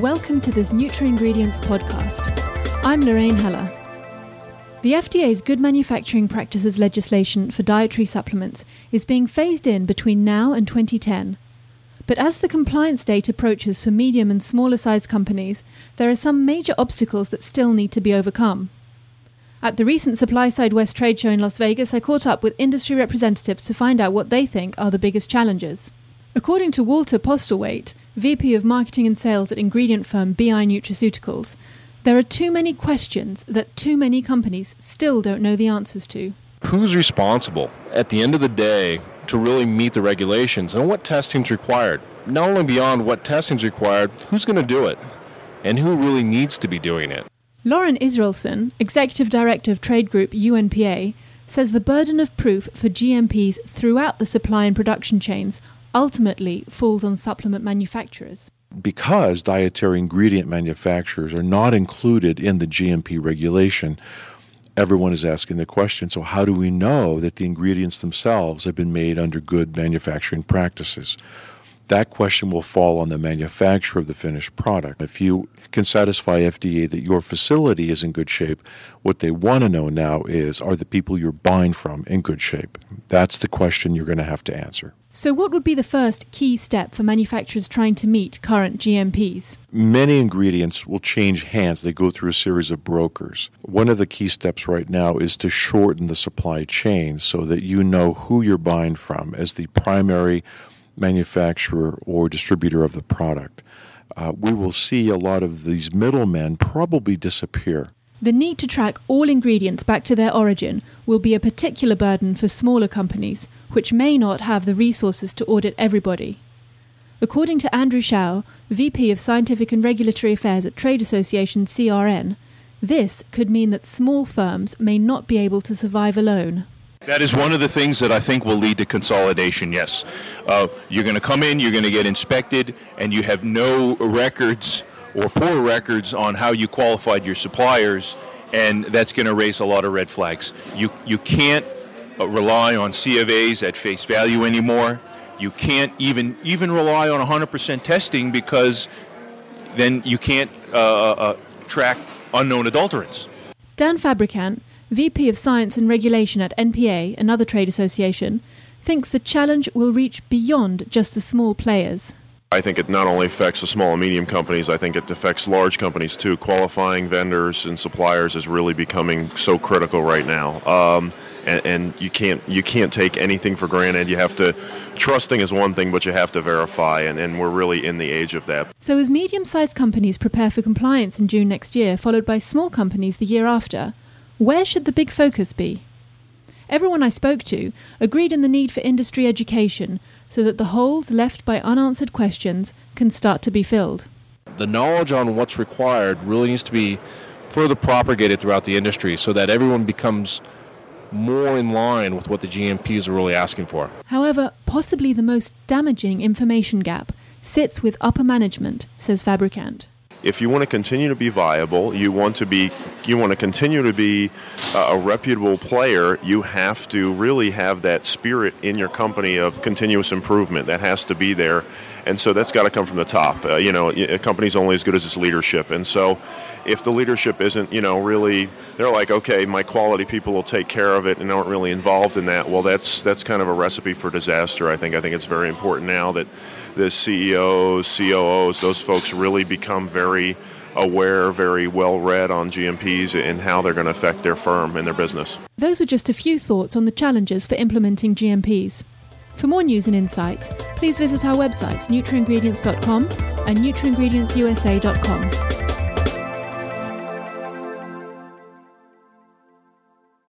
Welcome to this NutraIngredients podcast. I'm Lorraine Heller. The FDA's Good Manufacturing Practices legislation for dietary supplements is being phased in between now and 2010. But as the compliance date approaches for medium and smaller sized companies, there are some major obstacles that still need to be overcome. At the recent SupplySide West trade show in Las Vegas, I caught up with industry representatives to find out what they think are the biggest challenges. According to Walter Postlethwaite, VP of Marketing and Sales at ingredient firm BI Nutraceuticals, there are too many questions that too many companies still don't know the answers to. Who's responsible at the end of the day to really meet the regulations and what testing's required? Not only beyond what testing's required, who's going to do it and who really needs to be doing it? Loren Israelsen, Executive Director of Trade Group UNPA, says the burden of proof for GMPs throughout the supply and production chains ultimately falls on supplement manufacturers. Because dietary ingredient manufacturers are not included in the GMP regulation, everyone is asking the question so, how do we know that the ingredients themselves have been made under good manufacturing practices? That question will fall on the manufacturer of the finished product. If you can satisfy FDA that your facility is in good shape, what they want to know now is are the people you're buying from in good shape? That's the question you're going to have to answer. So, what would be the first key step for manufacturers trying to meet current GMPs? Many ingredients will change hands. They go through a series of brokers. One of the key steps right now is to shorten the supply chain so that you know who you're buying from as the primary manufacturer or distributor of the product. Uh, we will see a lot of these middlemen probably disappear. The need to track all ingredients back to their origin will be a particular burden for smaller companies, which may not have the resources to audit everybody. According to Andrew Shao, VP of Scientific and Regulatory Affairs at trade association CRN, this could mean that small firms may not be able to survive alone. That is one of the things that I think will lead to consolidation, yes. Uh, you're going to come in, you're going to get inspected, and you have no records or poor records on how you qualified your suppliers, and that's going to raise a lot of red flags. You you can't uh, rely on COAs at face value anymore. You can't even even rely on 100% testing because then you can't uh, uh, uh, track unknown adulterants. Dan Fabricant, VP of Science and Regulation at NPA, another trade association, thinks the challenge will reach beyond just the small players. I think it not only affects the small and medium companies, I think it affects large companies too. Qualifying vendors and suppliers is really becoming so critical right now. Um, and, and, you can't you can't take anything for granted. You have to trusting is one thing, but you have to verify, and, and we're really in the age of that. So as medium-sized companies prepare for compliance in June next year, followed by small companies the year after, where should the big focus be? Everyone I spoke to agreed in the need for industry education so that the holes left by unanswered questions can start to be filled. The knowledge on what's required really needs to be further propagated throughout the industry so that everyone becomes more in line with what the GMPs are really asking for. However, possibly the most damaging information gap sits with upper management, says Fabricant if you want to continue to be viable, you want to be you want to continue to be a reputable player, you have to really have that spirit in your company of continuous improvement. That has to be there. And so that's got to come from the top. Uh, you know, a company's only as good as its leadership. And so if the leadership isn't, you know, really, they're like, okay, my quality people will take care of it and aren't really involved in that. Well, that's that's kind of a recipe for disaster. I think. I think it's very important now that the CEOs, COOs, those folks really become very aware, very well read on GMPs and how they're going to affect their firm and their business. Those were just a few thoughts on the challenges for implementing GMPs. For more news and insights, please visit our websites nutraingredients.com and nutraingredientsusa.com.